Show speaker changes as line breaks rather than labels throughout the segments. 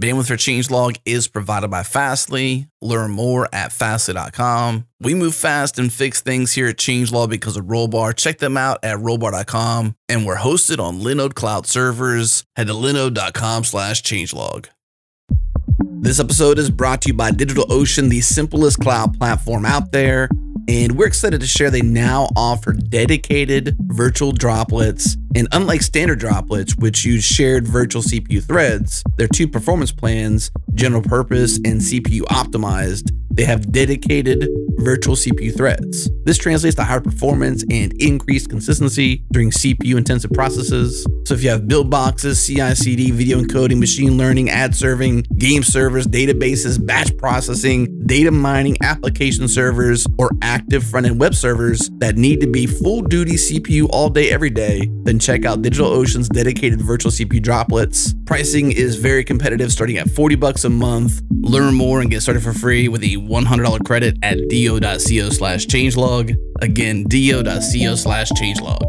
Bandwidth for Changelog is provided by Fastly. Learn more at fastly.com. We move fast and fix things here at Changelog because of Rollbar. Check them out at rollbar.com. And we're hosted on Linode Cloud servers. Head to linode.com slash changelog. This episode is brought to you by DigitalOcean, the simplest cloud platform out there. And we're excited to share they now offer dedicated virtual droplets. And unlike standard droplets, which use shared virtual CPU threads, their two performance plans, general purpose and CPU optimized, they have dedicated virtual CPU threads. This translates to higher performance and increased consistency during CPU intensive processes. So if you have build boxes, CI CD, video encoding, machine learning, ad serving, game servers, databases, batch processing, data mining, application servers, or active front end web servers that need to be full duty CPU all day, every day, then check out DigitalOcean's dedicated virtual CPU droplets. Pricing is very competitive, starting at 40 bucks a month. Learn more and get started for free with a $100 credit at do.co slash changelog. Again, do.co slash changelog.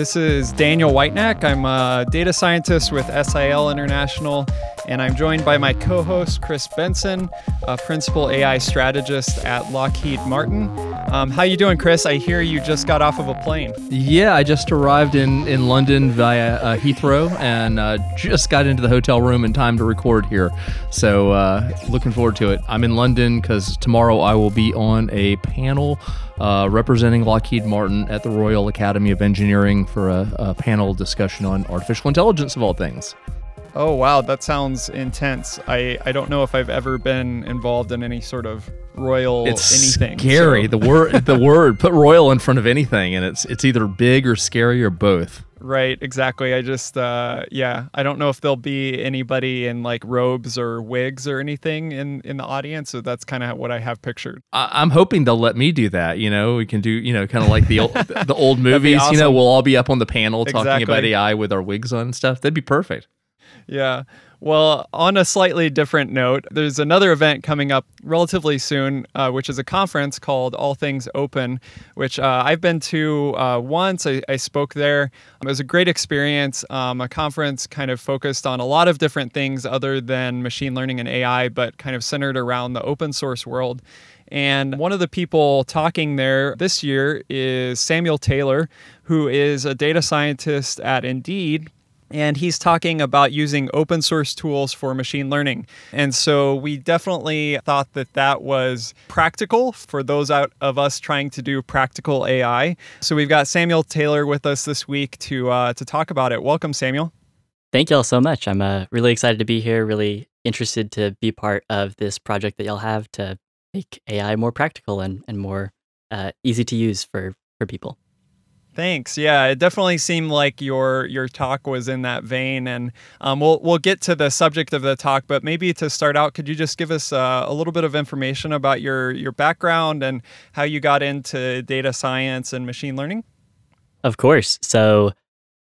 This is Daniel Whitenack. I'm a data scientist with SIL International, and I'm joined by my co host, Chris Benson, a principal AI strategist at Lockheed Martin. Um, how you doing, Chris? I hear you just got off of a plane.
Yeah, I just arrived in, in London via uh, Heathrow and uh, just got into the hotel room in time to record here. So, uh, looking forward to it. I'm in London because tomorrow I will be on a panel uh, representing Lockheed Martin at the Royal Academy of Engineering for a, a panel discussion on artificial intelligence of all things.
Oh wow, that sounds intense. I, I don't know if I've ever been involved in any sort of royal
it's
anything.
Scary.
so-
The word the word put royal in front of anything, and it's it's either big or scary or both.
Right, exactly. I just, uh, yeah, I don't know if there'll be anybody in like robes or wigs or anything in in the audience. So that's kind of what I have pictured.
I, I'm hoping they'll let me do that. You know, we can do you know kind of like the old, the old movies. You know, we'll all be up on the panel talking about AI with our wigs on and stuff. That'd be perfect.
Yeah. Well, on a slightly different note, there's another event coming up relatively soon, uh, which is a conference called All Things Open, which uh, I've been to uh, once. I, I spoke there. It was a great experience. Um, a conference kind of focused on a lot of different things other than machine learning and AI, but kind of centered around the open source world. And one of the people talking there this year is Samuel Taylor, who is a data scientist at Indeed and he's talking about using open source tools for machine learning. And so we definitely thought that that was practical for those out of us trying to do practical AI. So we've got Samuel Taylor with us this week to uh, to talk about it. Welcome, Samuel.
Thank y'all so much. I'm uh, really excited to be here, really interested to be part of this project that y'all have to make AI more practical and, and more uh, easy to use for, for people.
Thanks. Yeah, it definitely seemed like your your talk was in that vein, and um, we'll we'll get to the subject of the talk. But maybe to start out, could you just give us uh, a little bit of information about your your background and how you got into data science and machine learning?
Of course. So,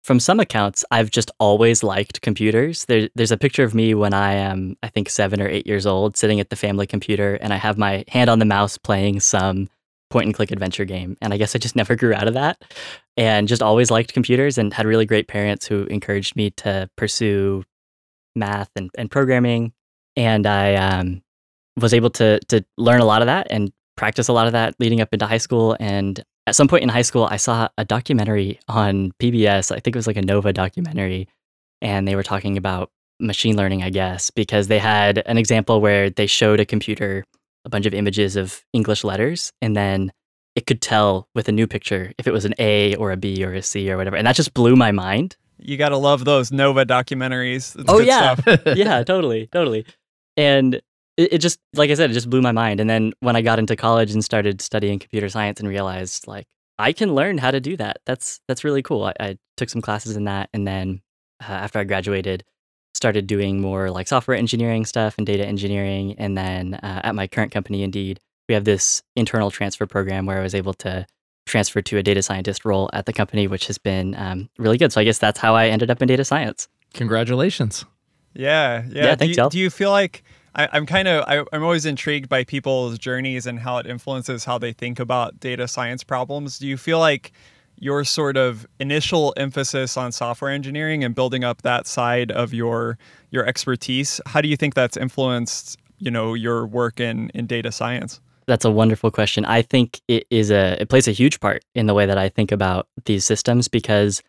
from some accounts, I've just always liked computers. There, there's a picture of me when I am, I think, seven or eight years old, sitting at the family computer, and I have my hand on the mouse playing some point and click adventure game. And I guess I just never grew out of that and just always liked computers and had really great parents who encouraged me to pursue math and, and programming. And I um, was able to, to learn a lot of that and practice a lot of that leading up into high school. And at some point in high school, I saw a documentary on PBS. I think it was like a Nova documentary. And they were talking about machine learning, I guess, because they had an example where they showed a computer a bunch of images of English letters and then it could tell with a new picture if it was an A or a B or a C or whatever. And that just blew my mind.
You got to love those Nova documentaries. It's
Oh, yeah. yeah, totally, totally. And it, it just like I said, it just blew my mind. And then when I got into college and started studying computer science and realized like I can learn how to do that. That's that's really cool. I, I took some classes in that, and then uh, after I graduated, started doing more like software engineering stuff and data engineering. And then uh, at my current company, Indeed, we have this internal transfer program where I was able to transfer to a data scientist role at the company, which has been um, really good. So I guess that's how I ended up in data science.
Congratulations.
Yeah, yeah.
Yeah,
do,
thanks,
you,
y'all.
do you feel like I, I'm kind of I, I'm always intrigued by people's journeys and how it influences how they think about data science problems. Do you feel like your sort of initial emphasis on software engineering and building up that side of your your expertise, how do you think that's influenced you know your work in in data science?
That's a wonderful question. I think it is a it plays a huge part in the way that I think about these systems because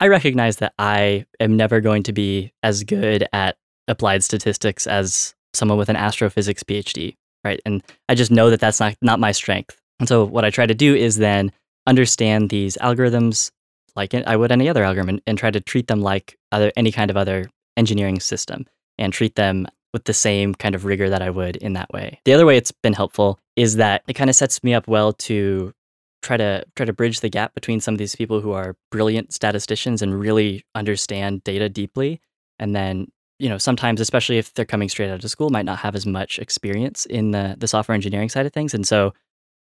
I recognize that I am never going to be as good at applied statistics as someone with an astrophysics PhD, right? And I just know that that's not not my strength. And so what I try to do is then understand these algorithms like I would any other algorithm and, and try to treat them like other any kind of other engineering system and treat them with the same kind of rigor that I would in that way. The other way it's been helpful is that it kind of sets me up well to try to try to bridge the gap between some of these people who are brilliant statisticians and really understand data deeply and then you know sometimes especially if they're coming straight out of school might not have as much experience in the the software engineering side of things and so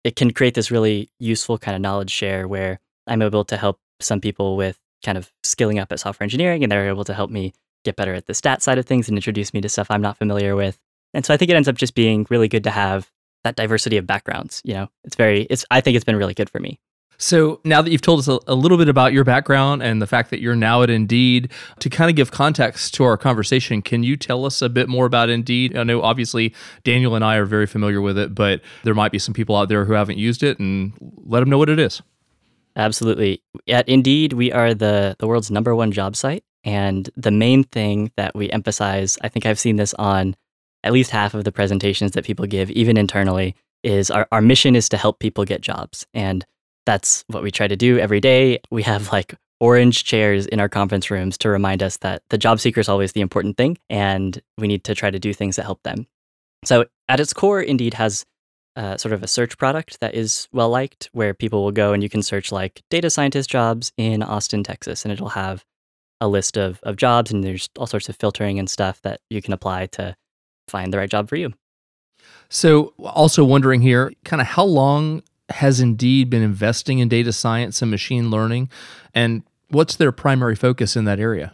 it can create this really useful kind of knowledge share where I'm able to help some people with kind of skilling up at software engineering and they're able to help me get better at the stat side of things and introduce me to stuff I'm not familiar with. And so I think it ends up just being really good to have that diversity of backgrounds, you know. It's very it's I think it's been really good for me.
So now that you've told us a, a, little bit about your background and the fact that you're now at Indeed, to kind of give context to our conversation, can you tell us a bit more about Indeed? I know obviously Daniel and I are very familiar with it, but there might be some people out there who haven't used it, and let them know what it is.
Absolutely. At Indeed, we are the the world's number one job site, and the main thing that we emphasize, I think I've seen this on at least half of the presentations that people give, even internally, is our, our mission is to help people get jobs. And that's what we try to do every day. We have like orange chairs in our conference rooms to remind us that the job seeker is always the important thing and we need to try to do things that help them. So, at its core, Indeed has uh, sort of a search product that is well liked where people will go and you can search like data scientist jobs in Austin, Texas, and it'll have a list of, of jobs and there's all sorts of filtering and stuff that you can apply to find the right job for you.
So, also wondering here, kind of how long has Indeed been investing in data science and machine learning? And what's their primary focus in that area?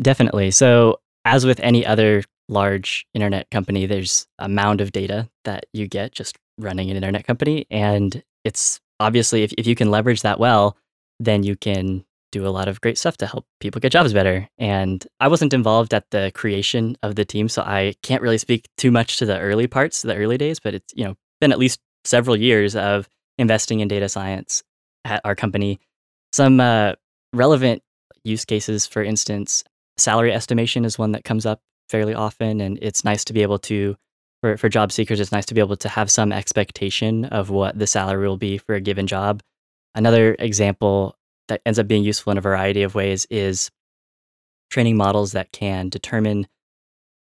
Definitely. So, as with any other large internet company, there's a mound of data that you get just running an internet company. And it's obviously, if, if you can leverage that well, then you can do a lot of great stuff to help people get jobs better. And I wasn't involved at the creation of the team, so I can't really speak too much to the early parts, the early days, but it's, you know, been at least several years of investing in data science at our company. Some uh, relevant use cases, for instance, salary estimation is one that comes up fairly often, and it's nice to be able to. For, for job seekers, it's nice to be able to have some expectation of what the salary will be for a given job. Another example that ends up being useful in a variety of ways is training models that can determine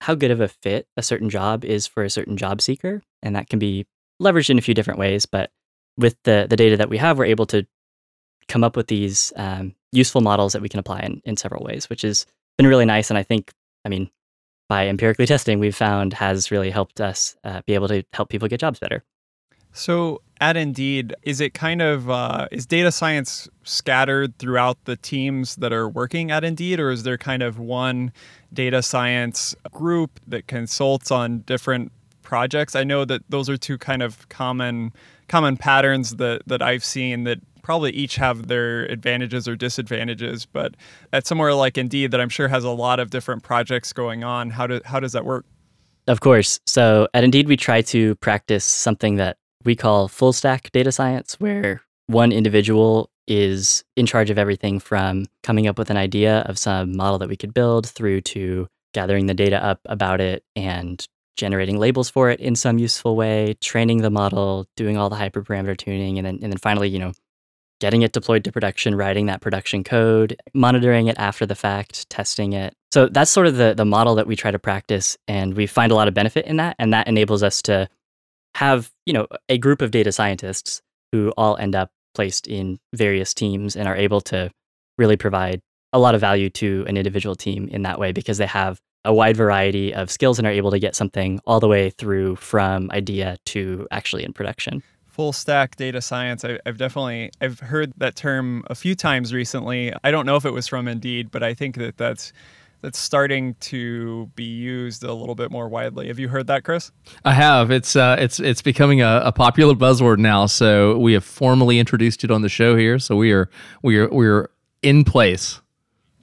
how good of a fit a certain job is for a certain job seeker. And that can be leveraged in a few different ways. But with the, the data that we have, we're able to come up with these um, useful models that we can apply in, in several ways, which has been really nice. And I think, I mean, by empirically testing, we've found has really helped us uh, be able to help people get jobs better.
So at Indeed, is it kind of uh, is data science scattered throughout the teams that are working at Indeed, or is there kind of one data science group that consults on different projects? I know that those are two kind of common common patterns that that I've seen that probably each have their advantages or disadvantages. But at somewhere like Indeed, that I'm sure has a lot of different projects going on, how do how does that work?
Of course. So at Indeed, we try to practice something that we call full stack data science, where one individual is in charge of everything from coming up with an idea of some model that we could build through to gathering the data up about it and generating labels for it in some useful way, training the model, doing all the hyperparameter tuning, and then and then finally, you know, getting it deployed to production, writing that production code, monitoring it after the fact, testing it. So that's sort of the the model that we try to practice and we find a lot of benefit in that and that enables us to have, you know, a group of data scientists who all end up placed in various teams and are able to really provide a lot of value to an individual team in that way because they have a wide variety of skills and are able to get something all the way through from idea to actually in production.
Full stack data science. I, have definitely i've heard that term a few times recently. I don't know if it was from indeed but i think that that's that's starting to be used a little bit more widely. Have you heard that chris?
I have. It's uh, it's it's becoming a, a, popular buzzword now so we have formally introduced it on the show here so we are we are we're in place.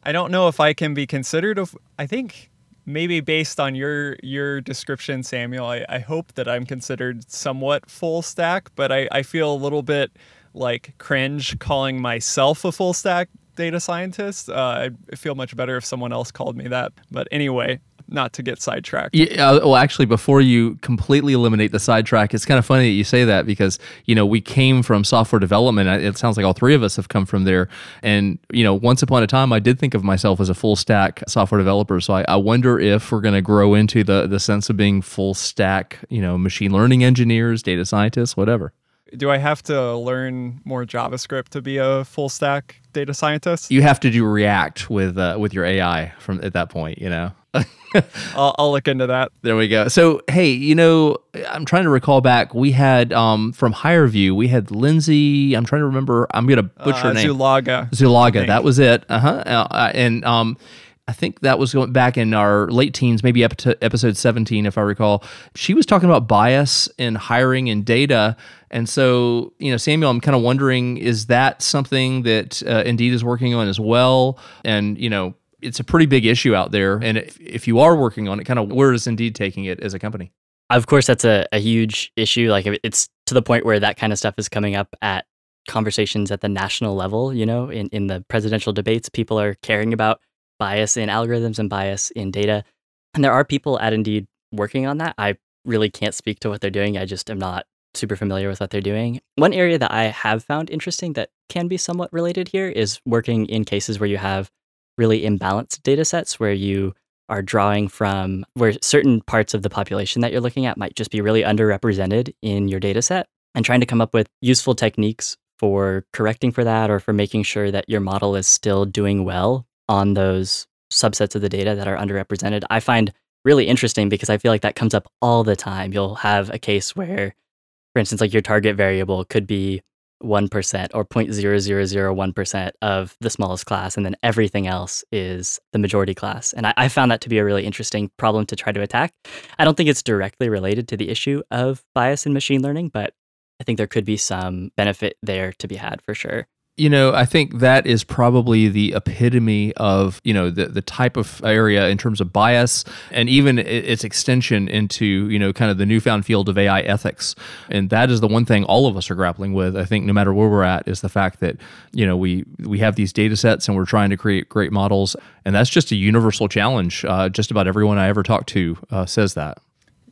I don't know if i can be considered of i think maybe based on your your description, Samuel, I, I hope that I'm considered somewhat full stack, but I, I feel a little bit like cringe calling myself a full stack data scientist. Uh, I feel much better if someone else called me that. But anyway, not to get sidetracked.
Yeah, uh, well, actually, before you completely eliminate the sidetrack, it's kind of funny that you say that because you know we came from software development. It sounds like all three of us have come from there. And you know, once upon a time, I did think of myself as a full stack software developer. So I, I wonder if we're going to grow into the the sense of being full stack, you know, machine learning engineers, data scientists, whatever
do I have to learn more JavaScript to be a full stack data scientist?
You have to do React with uh, with your AI from at that point. You know.
I'll, I'll, look into that.
There we go. So, hey, you know, I'm trying to recall back. We had um, from View. we had Lindsay. I'm trying to remember. I'm gonna butcher uh, her name.
Zulaga.
Zulaga. That was it. Uh-huh. Uh, and um, I think that was going back in our late teens, maybe episode 17, if I recall. She was talking about bias in hiring and data. And so, you know, Samuel, I'm kind of wondering, is that something that uh, Indeed is working on as well? And, you know, it's a pretty big issue out there. And if, if you are working on it, kind of where is Indeed taking it as a company?
Of course, that's a, a huge issue. Like it's to the point where that kind of stuff is coming up at conversations at the national level, you know, in, in the presidential debates, people are caring about bias in algorithms and bias in data. And there are people at Indeed working on that. I really can't speak to what they're doing. I just am not super familiar with what they're doing. One area that I have found interesting that can be somewhat related here is working in cases where you have really imbalanced data sets where you are drawing from where certain parts of the population that you're looking at might just be really underrepresented in your data set and trying to come up with useful techniques for correcting for that or for making sure that your model is still doing well on those subsets of the data that are underrepresented, I find really interesting because I feel like that comes up all the time. You'll have a case where, for instance, like your target variable could be 1% or 0.0001% of the smallest class, and then everything else is the majority class. And I, I, found that to be a really interesting problem to try to attack. I don't think it's directly related to the issue of bias in machine learning, but I think there could be some benefit there to be had for sure
you know, I think that is probably the epitome of, you know, the, the type of area in terms of bias and even its extension into, you know, kind of the newfound field of AI ethics. And that is the one thing all of us are grappling with, I think, no matter where we're at, is the fact that, you know, we, we have these data sets and we're trying to create great models. And that's just a universal challenge. Uh, just about everyone I ever talk to uh, says that.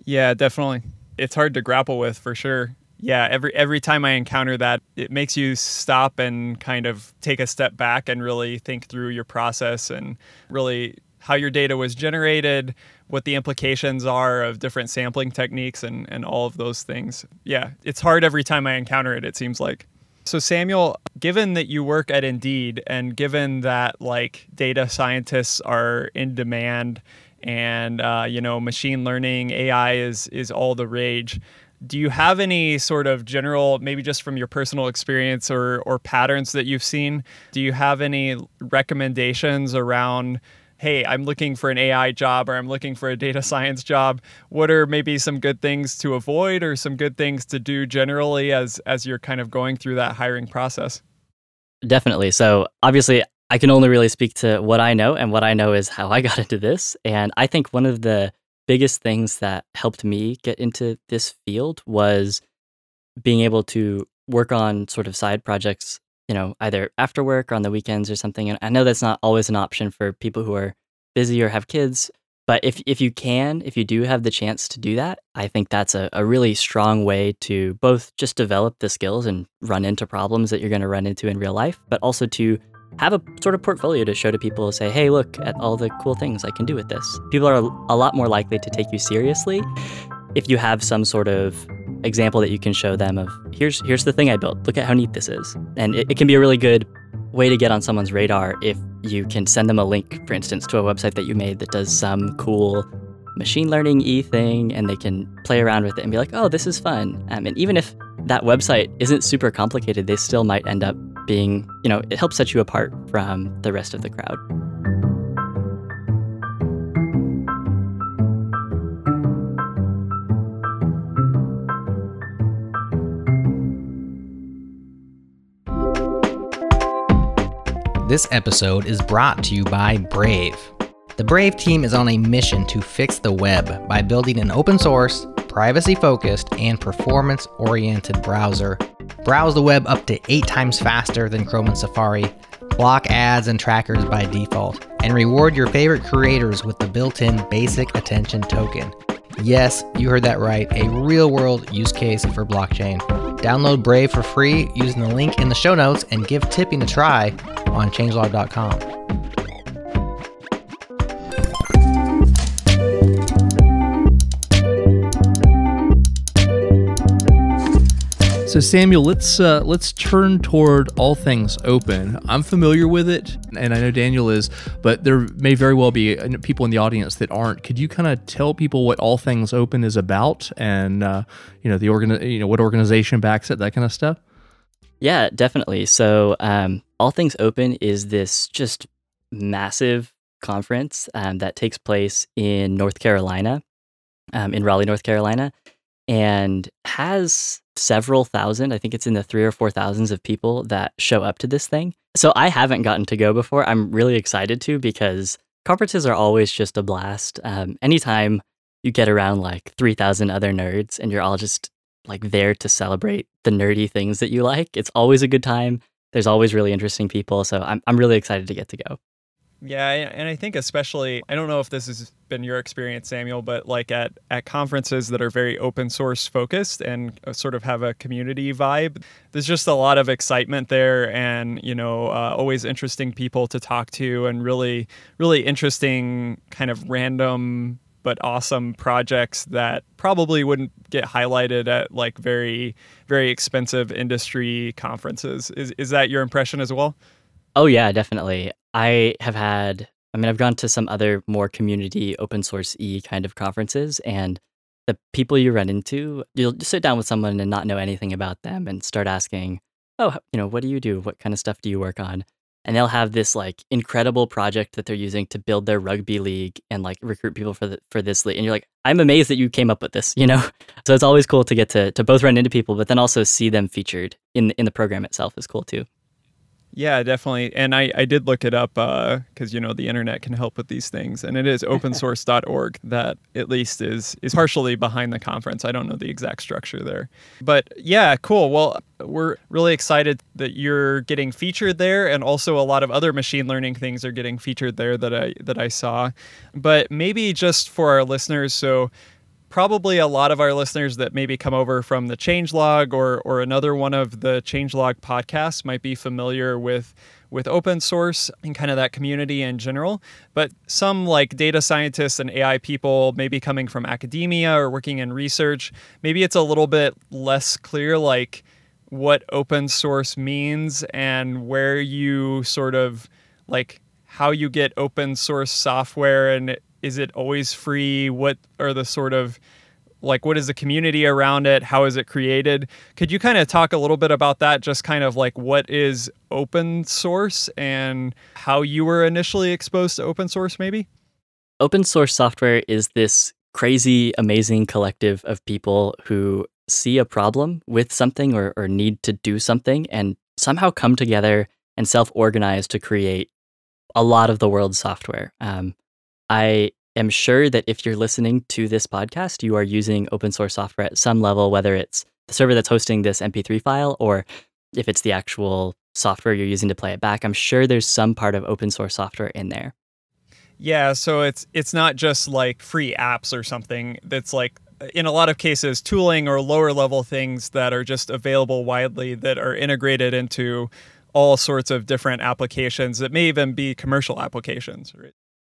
Yeah, definitely. It's hard to grapple with for sure yeah every every time i encounter that it makes you stop and kind of take a step back and really think through your process and really how your data was generated what the implications are of different sampling techniques and and all of those things. Yeah it's hard every time i encounter it it seems like. So Samuel, given that you work at Indeed and given that like data scientists are in demand and uh, you know machine learning AI is is all the rage, do you have any sort of general, maybe just from your personal experience or, or patterns that you've seen? Do you have any recommendations around, hey, I'm looking for an AI job or I'm looking for a data science job? What are maybe some good things to avoid or some good things to do generally as as you're kind of going through that hiring process?
Definitely. So obviously I can only really speak to what I know, and what I know is how I got into this. And I think one of the biggest things that helped me get into this field was being able to work on sort of side projects, you know, either after work or on the weekends or something. And I know that's not always an option for people who are busy or have kids. But if, if you can, if you do have the chance to do that, I think that's a, a really strong way to both just develop the skills and run into problems that you're going to run into in real life, but also to have a sort of portfolio to show to people, say, hey, look at all the cool things I can do with this. People are a lot more likely to take you seriously if you have some sort of example that you can show them of here's here's the thing I built. Look at how neat this is. And it, it can be a really good way to get on someone's radar if you can send them a link, for instance, to a website that you made that does some cool machine learning e thing and they can play around with it and be like, oh, this is fun. Um, and even if that website isn't super complicated, they still might end up being, you know, it helps set you apart from the rest of the crowd.
This episode is brought to you by Brave. The Brave team is on a mission to fix the web by building an open source, privacy focused, and performance oriented browser. Browse the web up to eight times faster than Chrome and Safari, block ads and trackers by default, and reward your favorite creators with the built in basic attention token. Yes, you heard that right, a real world use case for blockchain. Download Brave for free using the link in the show notes and give tipping a try on changelog.com.
So Samuel, let's uh, let's turn toward all things open. I'm familiar with it, and I know Daniel is, but there may very well be uh, people in the audience that aren't. Could you kind of tell people what all things open is about, and uh, you know the organ, you know what organization backs it, that kind of stuff?
Yeah, definitely. So, um, All Things Open is this just massive conference um, that takes place in North Carolina, um, in Raleigh, North Carolina, and has several thousand, I think it's in the three or four thousands of people that show up to this thing. So I haven't gotten to go before. I'm really excited to because conferences are always just a blast. Um, anytime you get around like 3,000 other nerds and you're all just like there to celebrate the nerdy things that you like, it's always a good time. There's always really interesting people. So I'm, I'm really excited to get to go.
Yeah, and I think especially I don't know if this has been your experience, Samuel, but like at at conferences that are very open source focused and uh, sort of have a community vibe, there's just a lot of excitement there, and you know, uh, always interesting people to talk to, and really, really interesting kind of random but awesome projects that probably wouldn't get highlighted at like very very expensive industry conferences. Is is that your impression as well?
Oh yeah, definitely. I have had I mean I've gone to some other more community open source e kind of conferences and the people you run into, you'll just sit down with someone and not know anything about them and start asking, "Oh, you know, what do you do? What kind of stuff do you work on?" And they'll have this like incredible project that they're using to build their rugby league and like recruit people for the, for this league. And you're like, "I'm amazed that you came up with this," you know? So it's always cool to get to to both run into people but then also see them featured in in the program itself is cool too.
Yeah, definitely. And I, I did look it up because, uh, you know, the internet can help with these things. And it is opensource.org that at least is, is partially behind the conference. I don't know the exact structure there. But yeah, cool. Well, we're really excited that you're getting featured there. And also a lot of other machine learning things are getting featured there that I, that I saw. But maybe just for our listeners, so probably a lot of our listeners that maybe come over from the changelog or or another one of the changelog podcasts might be familiar with with open source and kind of that community in general. But some like data scientists and ai people maybe coming from academia or working in research maybe it's a little bit less clear like what open source means and where you sort of like how you get open source software and is it always free? What are the sort of like what is the community around it? How is it created? Could you kind of talk a little bit about that? Just kind of like what is open source and how you were initially exposed to open source, maybe?
Open source software is this crazy, amazing collective of people who see a problem with something or, or need to do something and somehow come together and self organize to create a lot of the world's software. Um, I am sure that if you're listening to this podcast, you are using open source software at some level, whether it's the server that's hosting this MP3 file or if it's the actual software you're using to play it back. I'm sure there's some part of open source software in there.
Yeah, so it's it's not just like free apps or something that's like in a lot of cases tooling or lower level things that are just available widely that are integrated into all sorts of different applications that may even be commercial applications.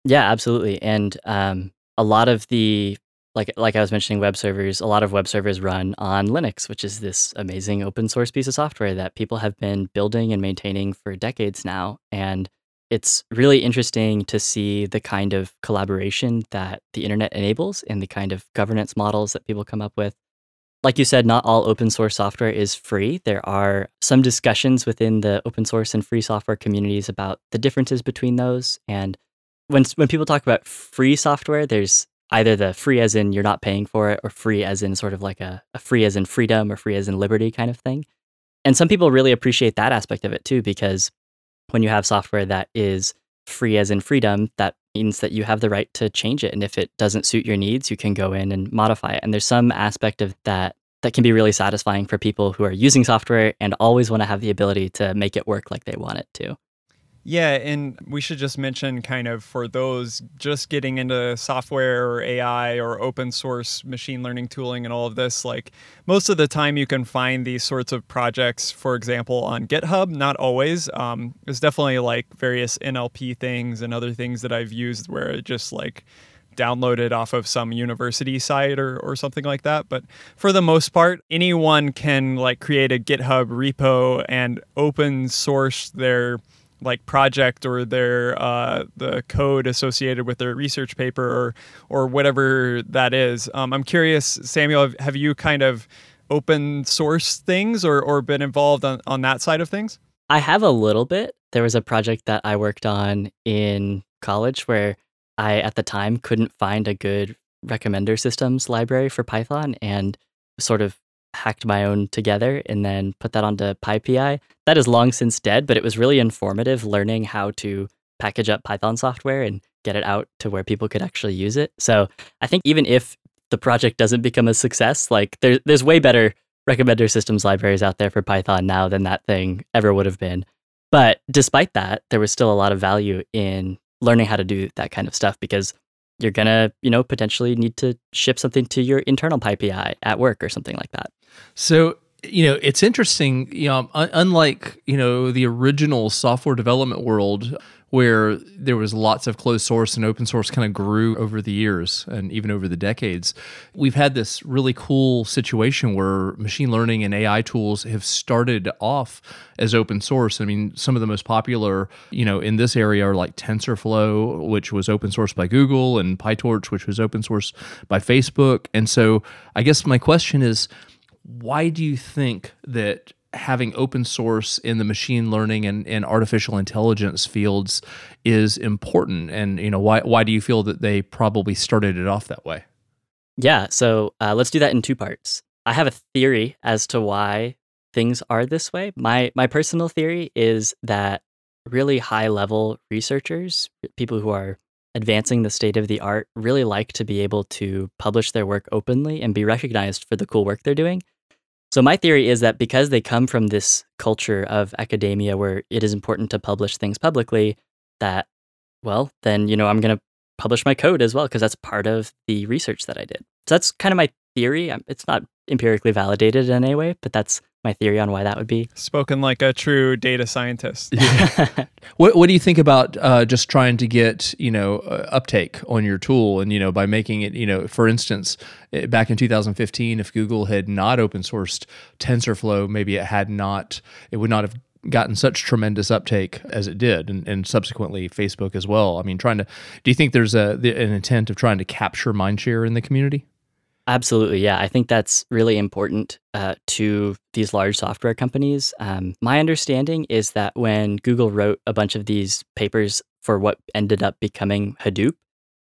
Yeah, absolutely. And um, a lot of the like like I was mentioning web servers, a lot of web servers run on Linux, which is this amazing open source piece of software that people have been building and maintaining for decades now. And it's really interesting to see the kind of collaboration that the internet enables and the kind of governance models that people come up with. Like you said, not all open source software is free. There are some discussions within the open source and free software communities about the differences between those. And when when people talk about free software, there's either the free as in you're not paying for it, or free as in sort of like a, a free as in freedom or free as in liberty kind of thing. And some people really appreciate that aspect of it too, because when you have software that is free as in freedom, that means that you have the right to change it. And if it doesn't suit your needs, you can go in and modify it. And there's some aspect of that that can be really satisfying for people who are using software and always want to have the ability to make it work like they want it to.
Yeah, and we should just mention kind of for those just getting into software or AI or open source machine learning tooling and all of this, like most of the time you can find these sorts of projects, for example, on GitHub. Not always. Um, there's definitely like various NLP things and other things that I've used where it just like downloaded off of some university site or, or something like that. But for the most part, anyone can like create a GitHub repo and open source their like project or their uh, the code associated with their research paper or or whatever that is. Um, I'm curious, Samuel, have, have, you kind of open source things or or been involved on, on that side of things?
I have a little bit. There was a project that I worked on in college where I at the time couldn't find a good recommender systems library for Python and sort of hacked my own together and then put that onto PyPI. That is long since dead, but it was really informative learning how to package up Python software and get it out to where people could actually use it. So I think even if the project doesn't become a success, like there, there's way better recommender systems libraries out there for Python now than that thing ever would have been. But despite that, there was still a lot of value in learning how to do that kind of stuff because you're gonna, you know, potentially need to ship something to your internal PyPI at work or something like that.
So you know it's interesting you know unlike you know the original software development world where there was lots of closed source and open source kind of grew over the years and even over the decades. We've had this really cool situation where machine learning and AI tools have started off as open source. I mean, some of the most popular, you know, in this area are like TensorFlow, which was open source by Google, and PyTorch, which was open source by Facebook. And so I guess my question is, why do you think that having open source in the machine learning and, and artificial intelligence fields is important. And you know why why do you feel that they probably started it off that way?
Yeah so uh, let's do that in two parts. I have a theory as to why things are this way. My my personal theory is that really high level researchers people who are advancing the state of the art really like to be able to publish their work openly and be recognized for the cool work they're doing so, my theory is that because they come from this culture of academia where it is important to publish things publicly, that, well, then, you know, I'm going to publish my code as well because that's part of the research that I did. So, that's kind of my theory. It's not empirically validated in any way, but that's my theory on why that would be.
Spoken like a true data scientist.
what What do you think about uh, just trying to get you know uh, uptake on your tool, and you know by making it you know for instance, eh, back in 2015, if Google had not open sourced TensorFlow, maybe it had not, it would not have gotten such tremendous uptake as it did and, and subsequently facebook as well i mean trying to do you think there's a an intent of trying to capture mindshare in the community
Absolutely. Yeah. I think that's really important uh, to these large software companies. Um, my understanding is that when Google wrote a bunch of these papers for what ended up becoming Hadoop,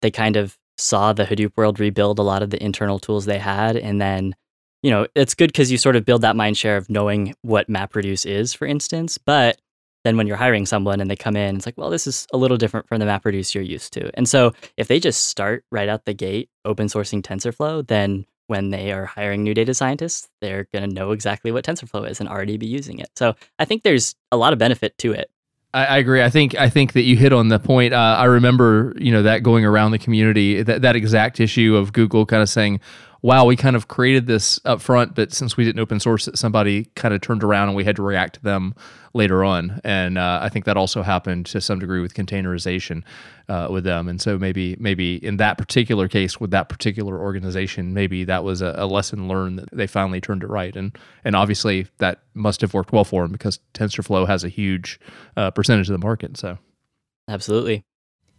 they kind of saw the Hadoop world rebuild a lot of the internal tools they had. And then, you know, it's good because you sort of build that mind share of knowing what MapReduce is, for instance. But then when you're hiring someone and they come in, it's like, well, this is a little different from the MapReduce you're used to. And so if they just start right out the gate open sourcing TensorFlow, then when they are hiring new data scientists, they're going to know exactly what TensorFlow is and already be using it. So I think there's a lot of benefit to it.
I, I agree. I think I think that you hit on the point. Uh, I remember, you know, that going around the community, that that exact issue of Google kind of saying, wow, we kind of created this up front, but since we didn't open source it, somebody kind of turned around and we had to react to them later on. And uh, I think that also happened to some degree with containerization uh, with them. And so maybe maybe in that particular case with that particular organization, maybe that was a, a lesson learned that they finally turned it right. And and obviously that must have worked well for them because TensorFlow has a huge uh, percentage of the market. So
Absolutely.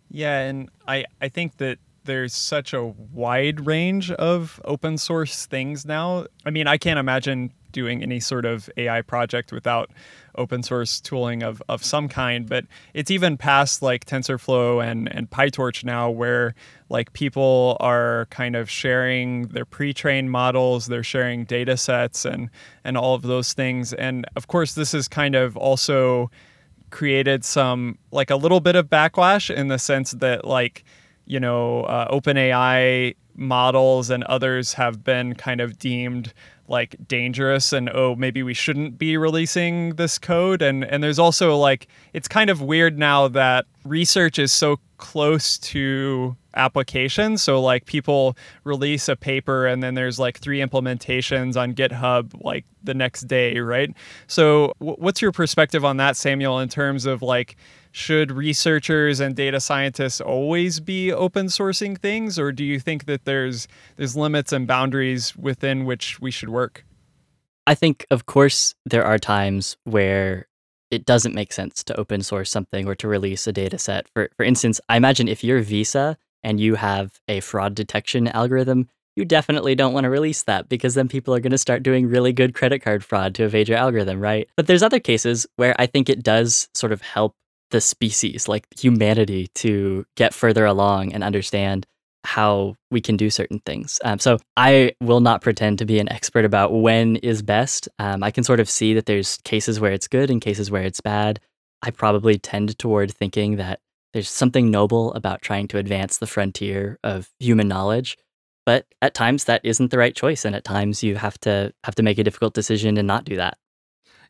Yeah, and I, I think that there's such a wide range of open source things now. I mean, I can't imagine doing any sort of AI project without open source tooling of, of some kind, but it's even past like TensorFlow and, and PyTorch now where like people are kind of sharing their pre-trained models, they're sharing data sets and and all of those things. And of course this is kind of also created some like a little bit of backlash in the sense that like you know uh, OpenAI models and others have been kind of deemed like dangerous and oh maybe we shouldn't be releasing this code. And and there's also like it's kind of weird now that research is so close to application so like people release a paper and then there's like three implementations on github like the next day right? So w- what's your perspective on that samuel in terms of like should researchers and data scientists always be open sourcing things or do you think that there's there's limits and boundaries within which we should work
I think, of course, there are times where it doesn't make sense to open source something or to release a data set. For, for instance, I imagine if you're Visa and you have a fraud detection algorithm, you definitely don't want to release that because then people are going to start doing really good credit card fraud to evade your algorithm, right? But there's other cases where I think it does sort of help the species, like humanity, to get further along and understand how we can do certain things. Um, so I will not pretend to be an expert about when is best. Um, I can sort of see that there's cases where it's good and cases where it's bad. I probably tend toward thinking that there's something noble about trying to advance the frontier of human knowledge. But at times that isn't the right choice, and at times you have to have to make a difficult decision and not do that.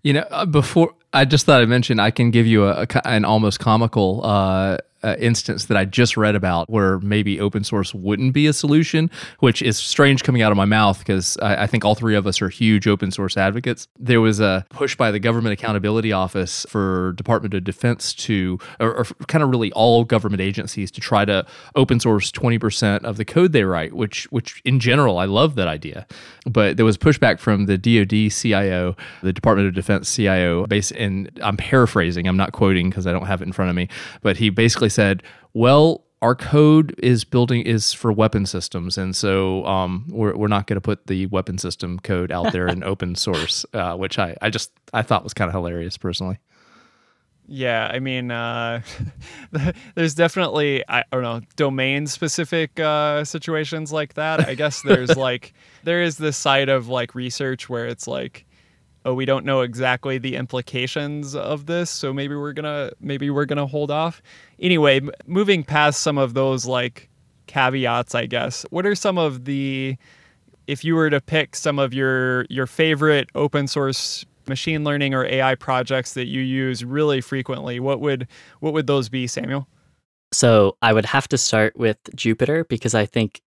You know, uh, before I just thought I'd mention I can give you a, a an almost comical uh, uh, instance that I just read about where maybe open source wouldn't be a solution, which is strange coming out of my mouth because I, I think all three of us are huge open source advocates. There was a push by the Government Accountability Office for Department of Defense to, or, or kind of really all government agencies to try to open source 20% of the code they write, which, which in general, I love that idea. But there was pushback from the DoD CIO, the Department of Defense CIO, based, and I'm paraphrasing, I'm not quoting because I don't have it in front of me, but he basically said, well, our code is building is for weapon systems, and so um, we're, we're not going to put the weapon system code out there in open source, uh, which I, I just I thought was kind of hilarious personally.
Yeah, I mean, uh, there's definitely I don't know domain specific uh, situations like that. I guess there's like there is this side of like research where it's like, oh, we don't know exactly the implications of this, so maybe we're gonna maybe we're gonna hold off. Anyway, moving past some of those like caveats, I guess. What are some of the if you were to pick some of your your favorite open source machine learning or AI projects that you use really frequently, what would what would those be, Samuel?
So I would have to start with Jupyter because I think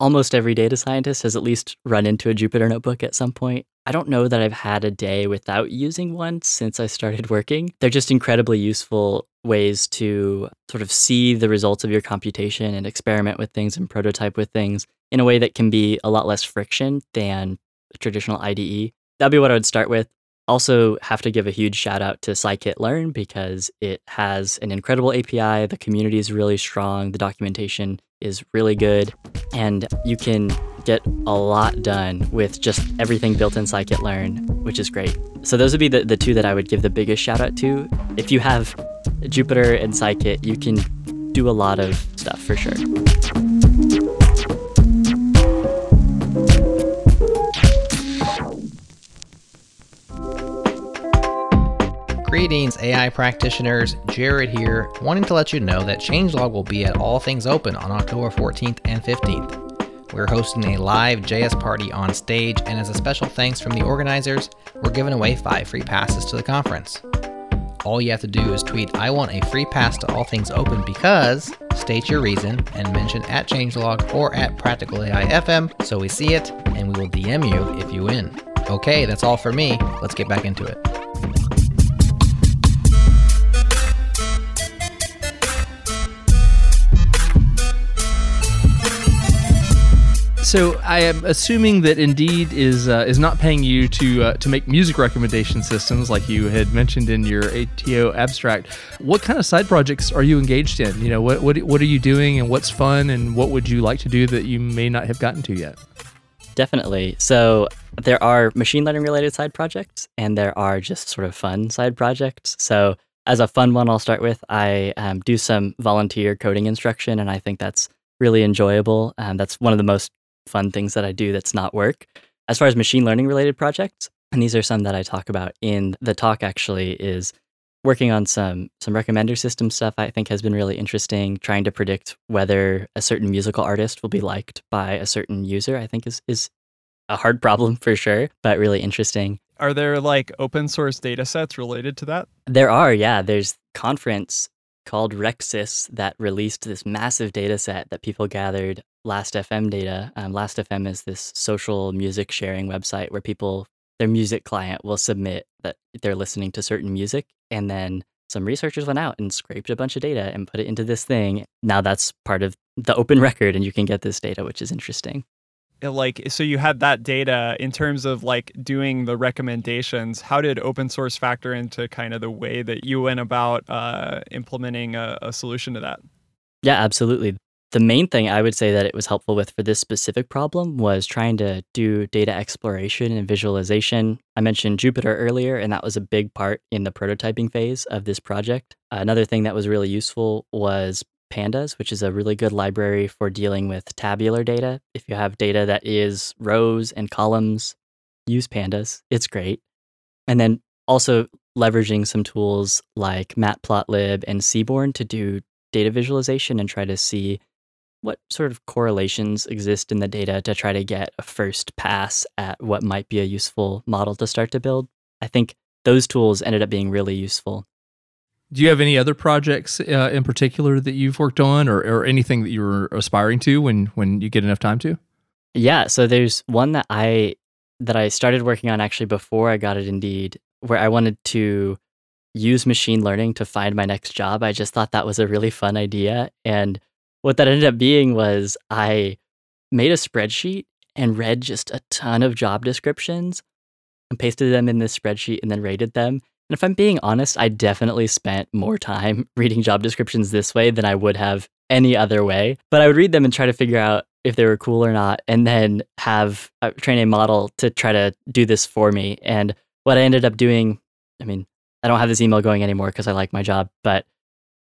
almost every data scientist has at least run into a Jupyter notebook at some point. I don't know that I've had a day without using one since I started working. They're just incredibly useful ways to sort of see the results of your computation and experiment with things and prototype with things in a way that can be a lot less friction than a traditional IDE. That'd be what I would start with. Also, have to give a huge shout out to Scikit Learn because it has an incredible API. The community is really strong. The documentation is really good. And you can get a lot done with just everything built in Scikit Learn, which is great. So, those would be the, the two that I would give the biggest shout out to. If you have Jupyter and Scikit, you can do a lot of stuff for sure.
Greetings, AI practitioners. Jared here, wanting to let you know that Changelog will be at All Things Open on October 14th and 15th. We're hosting a live JS party on stage, and as a special thanks from the organizers, we're giving away five free passes to the conference. All you have to do is tweet, I want a free pass to all things open because, state your reason, and mention at changelog or at Practical AI FM so we see it and we will DM you if you win. Okay, that's all for me. Let's get back into it.
So I am assuming that Indeed is uh, is not paying you to uh, to make music recommendation systems like you had mentioned in your ATO abstract. What kind of side projects are you engaged in? You know, what what what are you doing and what's fun and what would you like to do that you may not have gotten to yet?
Definitely. So there are machine learning related side projects and there are just sort of fun side projects. So as a fun one, I'll start with I um, do some volunteer coding instruction, and I think that's really enjoyable. Um, that's one of the most fun things that I do that's not work. As far as machine learning related projects, and these are some that I talk about in the talk actually is working on some some recommender system stuff I think has been really interesting. Trying to predict whether a certain musical artist will be liked by a certain user, I think is is a hard problem for sure, but really interesting.
Are there like open source data sets related to that?
There are, yeah. There's conference called RecSys that released this massive data set that people gathered Last.fm data. Um, Last.fm is this social music sharing website where people, their music client will submit that they're listening to certain music. And then some researchers went out and scraped a bunch of data and put it into this thing. Now that's part of the open record and you can get this data, which is interesting.
Like so you had that data in terms of like doing the recommendations how did open source factor into kind of the way that you went about uh, implementing a, a solution to that
Yeah, absolutely. The main thing I would say that it was helpful with for this specific problem was trying to do data exploration and visualization. I mentioned Jupyter earlier, and that was a big part in the prototyping phase of this project. Another thing that was really useful was Pandas, which is a really good library for dealing with tabular data. If you have data that is rows and columns, use Pandas. It's great. And then also leveraging some tools like Matplotlib and Seaborn to do data visualization and try to see what sort of correlations exist in the data to try to get a first pass at what might be a useful model to start to build. I think those tools ended up being really useful.
Do you have any other projects uh, in particular that you've worked on, or, or anything that you're aspiring to when when you get enough time to?
Yeah, so there's one that I that I started working on actually before I got it Indeed, where I wanted to use machine learning to find my next job. I just thought that was a really fun idea, and what that ended up being was I made a spreadsheet and read just a ton of job descriptions and pasted them in this spreadsheet and then rated them. And if I'm being honest, I definitely spent more time reading job descriptions this way than I would have any other way. But I would read them and try to figure out if they were cool or not, and then have uh, train a model to try to do this for me. And what I ended up doing, I mean, I don't have this email going anymore because I like my job, but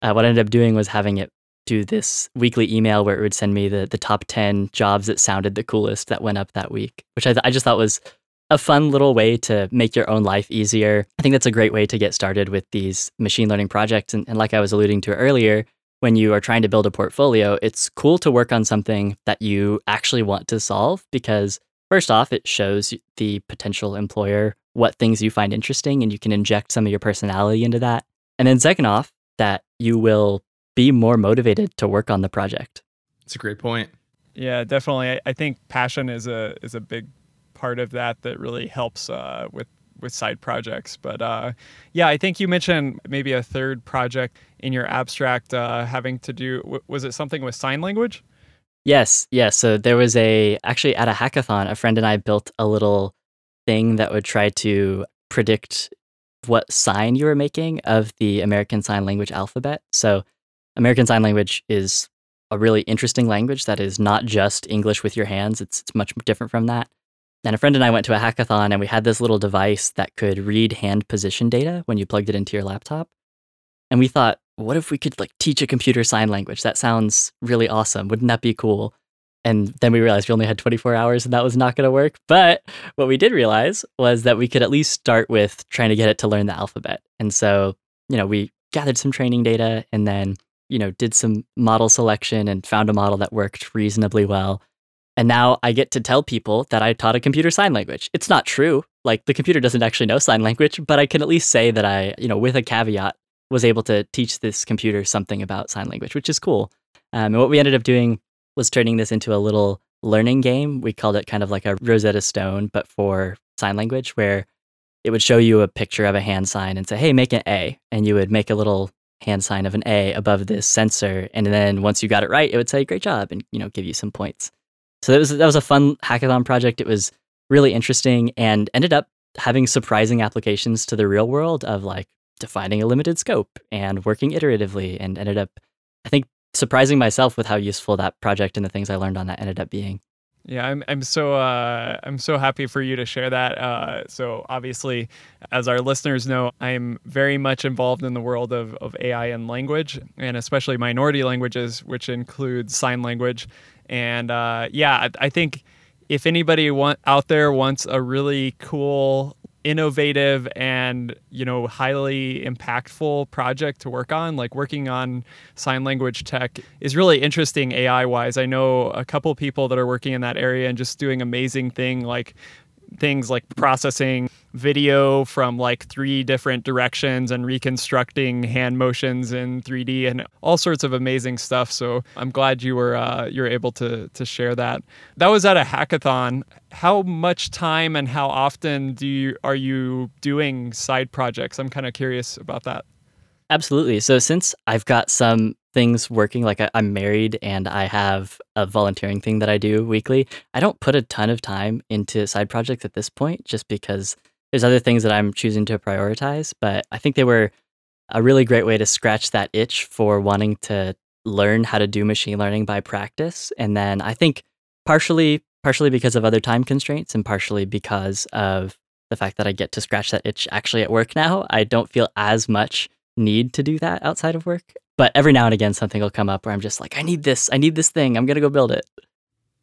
uh, what I ended up doing was having it do this weekly email where it would send me the the top 10 jobs that sounded the coolest that went up that week, which I, th- I just thought was a fun little way to make your own life easier. I think that's a great way to get started with these machine learning projects. And, and like I was alluding to earlier, when you are trying to build a portfolio, it's cool to work on something that you actually want to solve because, first off, it shows the potential employer what things you find interesting and you can inject some of your personality into that. And then, second off, that you will be more motivated to work on the project.
It's a great point.
Yeah, definitely. I, I think passion is a is a big part of that that really helps uh, with with side projects. But uh, yeah, I think you mentioned maybe a third project in your abstract uh, having to do. Was it something with sign language?
Yes, yes. So there was a actually at a hackathon, a friend and I built a little thing that would try to predict what sign you were making of the American Sign Language alphabet. So American Sign Language is a really interesting language that is not just English with your hands. It's, it's much different from that. And a friend and I went to a hackathon and we had this little device that could read hand position data when you plugged it into your laptop. And we thought, what if we could like teach a computer sign language? That sounds really awesome. Wouldn't that be cool? And then we realized we only had 24 hours and that was not going to work. But what we did realize was that we could at least start with trying to get it to learn the alphabet. And so, you know, we gathered some training data and then you know, did some model selection and found a model that worked reasonably well. And now I get to tell people that I taught a computer sign language. It's not true. Like the computer doesn't actually know sign language, but I can at least say that I, you know, with a caveat, was able to teach this computer something about sign language, which is cool. Um, and what we ended up doing was turning this into a little learning game. We called it kind of like a Rosetta Stone, but for sign language, where it would show you a picture of a hand sign and say, hey, make an A. And you would make a little hand sign of an A above this sensor. And then once you got it right, it would say, great job, and, you know, give you some points. So that was, that was a fun hackathon project. It was really interesting and ended up having surprising applications to the real world of like defining a limited scope and working iteratively and ended up, I think, surprising myself with how useful that project and the things I learned on that ended up being.
Yeah, I'm I'm so uh, I'm so happy for you to share that. Uh, so obviously, as our listeners know, I'm very much involved in the world of, of AI and language, and especially minority languages, which includes sign language. And uh, yeah, I, I think if anybody want, out there wants a really cool innovative and you know highly impactful project to work on like working on sign language tech is really interesting ai wise i know a couple people that are working in that area and just doing amazing thing like things like processing video from like three different directions and reconstructing hand motions in 3D and all sorts of amazing stuff. So I'm glad you were uh, you're able to to share that. That was at a hackathon. How much time and how often do you are you doing side projects? I'm kind of curious about that.
Absolutely. So since I've got some things working, like I, am married and I have a volunteering thing that I do weekly, I don't put a ton of time into side projects at this point just because there's other things that I'm choosing to prioritize. But I think they were a really great way to scratch that itch for wanting to learn how to do machine learning by practice. And then I think partially partially because of other time constraints and partially because of the fact that I get to scratch that itch actually at work now. I don't feel as much need to do that outside of work. But every now and again, something will come up where I'm just like, I need this. I need this thing. I'm going to go build it.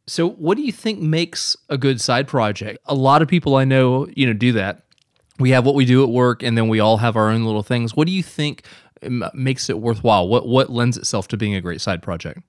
So, what do you think makes a good side project? A lot of people I know, you know, do that. We have what we do at work, and then we all have our own little things. What do you think um, makes it worthwhile? What what lends itself to being a great side project?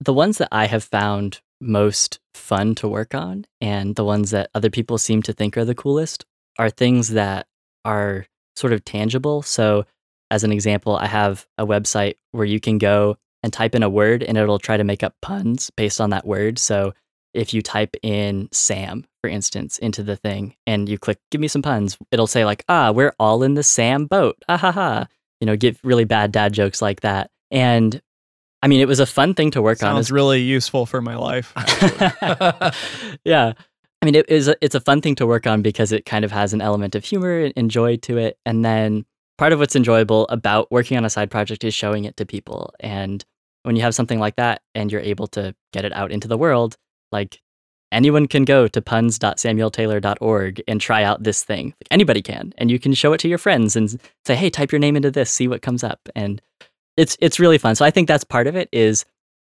The ones that I have found most fun to work on, and the ones that other people seem to think are the coolest, are things that are sort of tangible. So, as an example, I have a website where you can go and type in a word and it'll try to make up puns based on that word. So, if you type in Sam, for instance, into the thing and you click give me some puns, it'll say like, ah, we're all in the Sam boat. Ah ha ha. You know, give really bad dad jokes like that. And I mean, it was a fun thing to work
Sounds
on.
Sounds really useful for my life.
yeah. I mean, it is a, it's a fun thing to work on because it kind of has an element of humor and joy to it. And then part of what's enjoyable about working on a side project is showing it to people. And when you have something like that and you're able to get it out into the world, like anyone can go to puns.samueltaylor.org and try out this thing. Like anybody can, and you can show it to your friends and say, "Hey, type your name into this, see what comes up." And it's it's really fun. So I think that's part of it is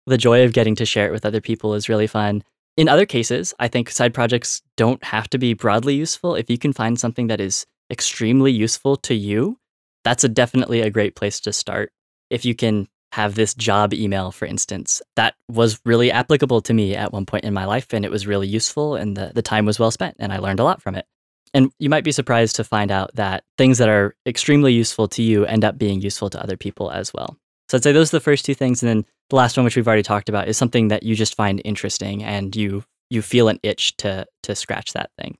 the joy of getting to share it with other people is really fun. In other cases, I think side projects don't have to be broadly useful. If you can find something that is extremely useful to you, that's a definitely a great place to start. If you can have this job email, for instance, that was really applicable to me at one point in my life and it was really useful and the, the time was well spent and I learned a lot from it. And you might be surprised to find out that things that are extremely useful to you end up being useful to other people as well. So I'd say those are the first two things. And then the last one, which we've already talked about, is something that you just find interesting and you you feel an itch to to scratch that thing.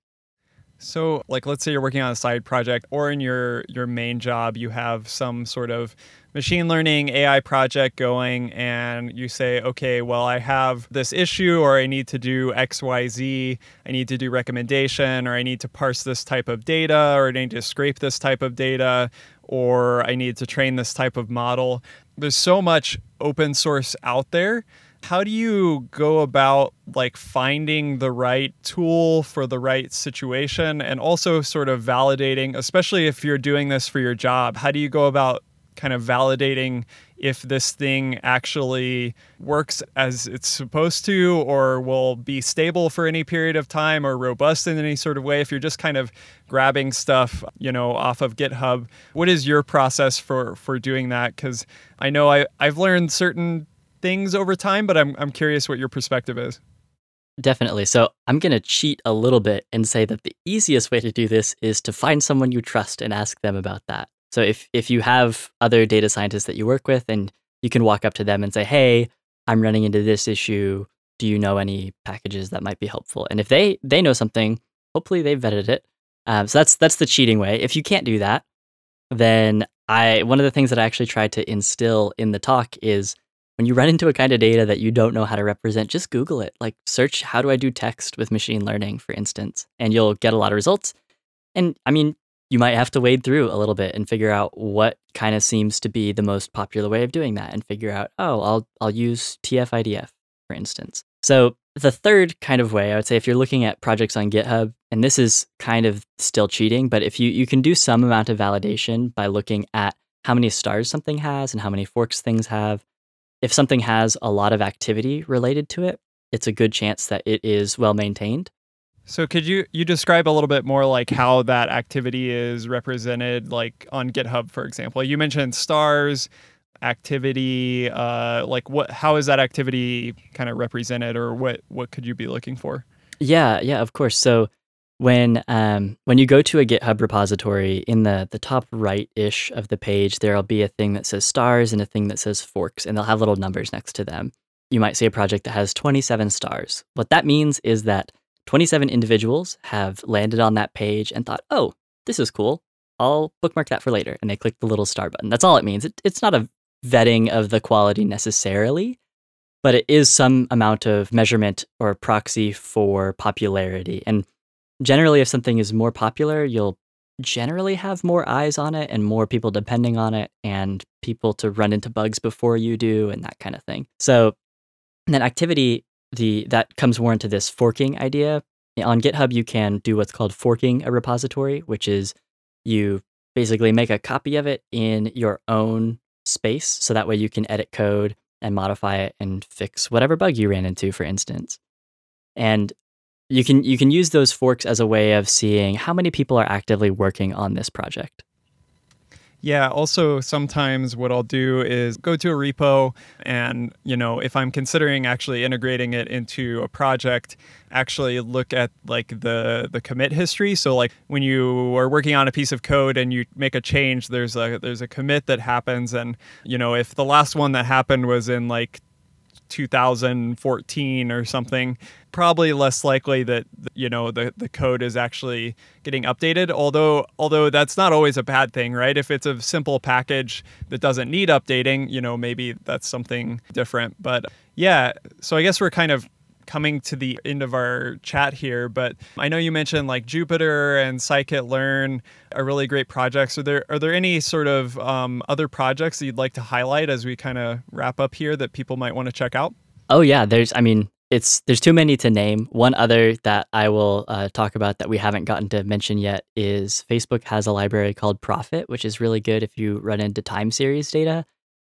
So, like, let's say you're working on a side project, or in your your main job, you have some sort of machine learning AI project going, and you say, okay, well, I have this issue, or I need to do X, Y, Z. I need to do recommendation, or I need to parse this type of data, or I need to scrape this type of data, or I need to train this type of model. There's so much open source out there how do you go about like finding the right tool for the right situation and also sort of validating especially if you're doing this for your job how do you go about kind of validating if this thing actually works as it's supposed to or will be stable for any period of time or robust in any sort of way? If you're just kind of grabbing stuff you know off of github what is your process for for doing that? Because i know I, i've learned certain things over time, but I'm I'm curious what your perspective is.
Definitely. So I'm going to cheat a little bit and say that the easiest way to do this is to find someone you trust and ask them about that. So if if you have other data scientists that you work with and you can walk up to them and say, "Hey, I'm running into this issue. Do you know any packages that might be helpful?" And if they they know something, hopefully they've vetted it. Um, so that's that's the cheating way. If you can't do that, then I one of the things that I actually tried to instill in the talk is when you run into a kind of data that you don't know how to represent, just Google it. Like search how do I do text with machine learning, for instance, and you'll get a lot of results. And I mean, you might have to wade through a little bit and figure out what kind of seems to be the most popular way of doing that and figure out, oh, I'll I'll use TF-IDF, for instance. So the third kind of way, I would say if you're looking at projects on GitHub, and this is kind of still cheating, but if you, you can do some amount of validation by looking at how many stars something has and how many forks things have. If something has a lot of activity related to it, it's a good chance that it is well maintained.
So could you you describe a little bit more like how that activity is represented like on GitHub for example? You mentioned stars, activity, uh like what how is that activity kind of represented or what what could you be looking for?
Yeah, yeah, of course. So when um, when you go to a GitHub repository, in the the top right ish of the page, there'll be a thing that says stars and a thing that says forks, and they'll have little numbers next to them. You might see a project that has 27 stars. What that means is that 27 individuals have landed on that page and thought, "Oh, this is cool. I'll bookmark that for later," and they click the little star button. That's all it means. It, it's not a vetting of the quality necessarily, but it is some amount of measurement or proxy for popularity and generally if something is more popular you'll generally have more eyes on it and more people depending on it and people to run into bugs before you do and that kind of thing. So then activity the that comes more into this forking idea. On github you can do what's called forking a repository which is you basically make a copy of it in your own space. So that way you can edit code and modify it and fix whatever bug you ran into for instance. And you can you can use those forks as a way of seeing how many people are actively working on this project.
Yeah, also sometimes what I'll do is go to a repo and, you know, if I'm considering actually integrating it into a project, actually look at like the the commit history. So like when you are working on a piece of code and you make a change, there's a there's a commit that happens and, you know, if the last one that happened was in like 2014 or something probably less likely that you know the, the code is actually getting updated although although that's not always a bad thing right? If it's a simple package that doesn't need updating you know maybe that's something different. But yeah so i guess we're kind of coming to the end of our chat here, but I know you mentioned like Jupyter and scikit-learn are really great projects. Are there are there any sort of um, other projects that you'd like to highlight as we kind of wrap up here that people might want to check out?
Oh yeah, there's I mean it's there's too many to name. One other that I will uh, talk about that we haven't gotten to mention yet is Facebook has a library called Prophet, which is really good if you run into time series data.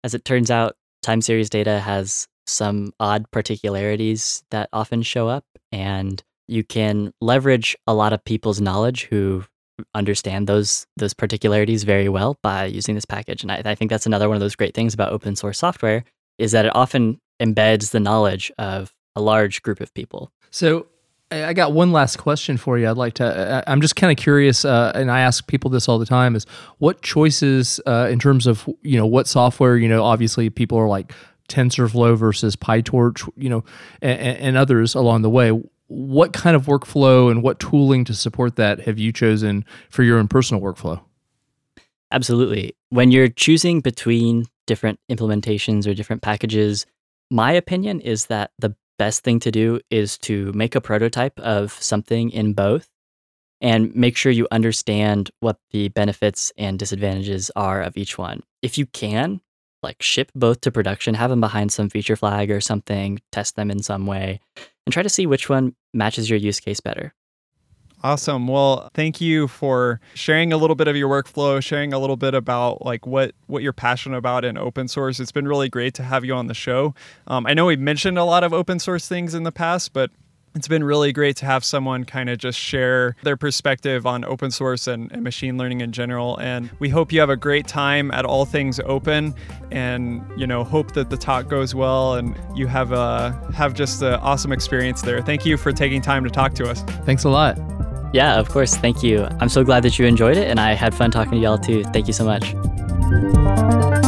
As it turns out, time series data has some odd particularities that often show up, and you can leverage a lot of people's knowledge who understand those those particularities very well by using this package. And I, I think that's another one of those great things about open source software is that it often embeds the knowledge of a large group of people.
So I got one last question for you. I'd like to. I'm just kind of curious, uh, and I ask people this all the time: is what choices uh, in terms of you know what software? You know, obviously people are like TensorFlow versus PyTorch, you know, and, and others along the way. What kind of workflow and what tooling to support that have you chosen for your own personal workflow?
Absolutely. When you're choosing between different implementations or different packages, my opinion is that the best thing to do is to make a prototype of something in both and make sure you understand what the benefits and disadvantages are of each one. If you can, like ship both to production, have them behind some feature flag or something, test them in some way, and try to see which one matches your use case better.
Awesome. Well, thank you for sharing a little bit of your workflow, sharing a little bit about like what what you're passionate about in open source. It's been really great to have you on the show. Um, I know we've mentioned a lot of open source things in the past, but it's been really great to have someone kind of just share their perspective on open source and, and, machine learning in general. And we hope you have a great time at All Things Open, and you know hope that the talk goes well and you have a have just an awesome experience there. Thank you for taking time to talk to us.
Thanks a lot.
Yeah, of course. Thank you. I'm so glad that you enjoyed it, and I had fun talking to y'all too. Thank you so much.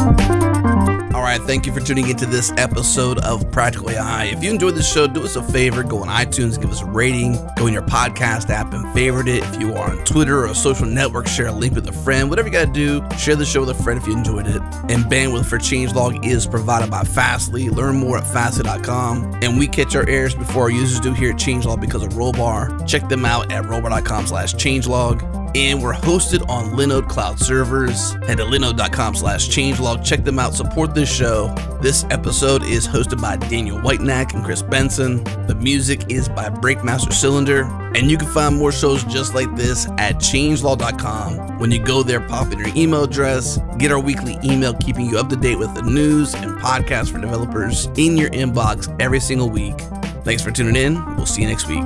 Right, thank you for tuning into this episode of Practical AI. If you enjoyed the show, do us a favor, go on iTunes, give us a rating, go in your podcast app and favorite it. If you are on Twitter or a social network, share a link with a friend. Whatever you got to do, share the show with a friend if you enjoyed it. And bandwidth for changelog is provided by Fastly. Learn more at fastly.com. And we catch our errors before our users do here at Changelog because of Rollbar. Check them out at rollbar.com slash changelog and we're hosted on Linode cloud servers. Head to linode.com slash changelog. Check them out. Support this show. This episode is hosted by Daniel Whitenack and Chris Benson. The music is by Breakmaster Cylinder. And you can find more shows just like this at changelog.com. When you go there, pop in your email address, get our weekly email keeping you up to date with the news and podcasts for developers in your inbox every single week. Thanks for tuning in. We'll see you next week.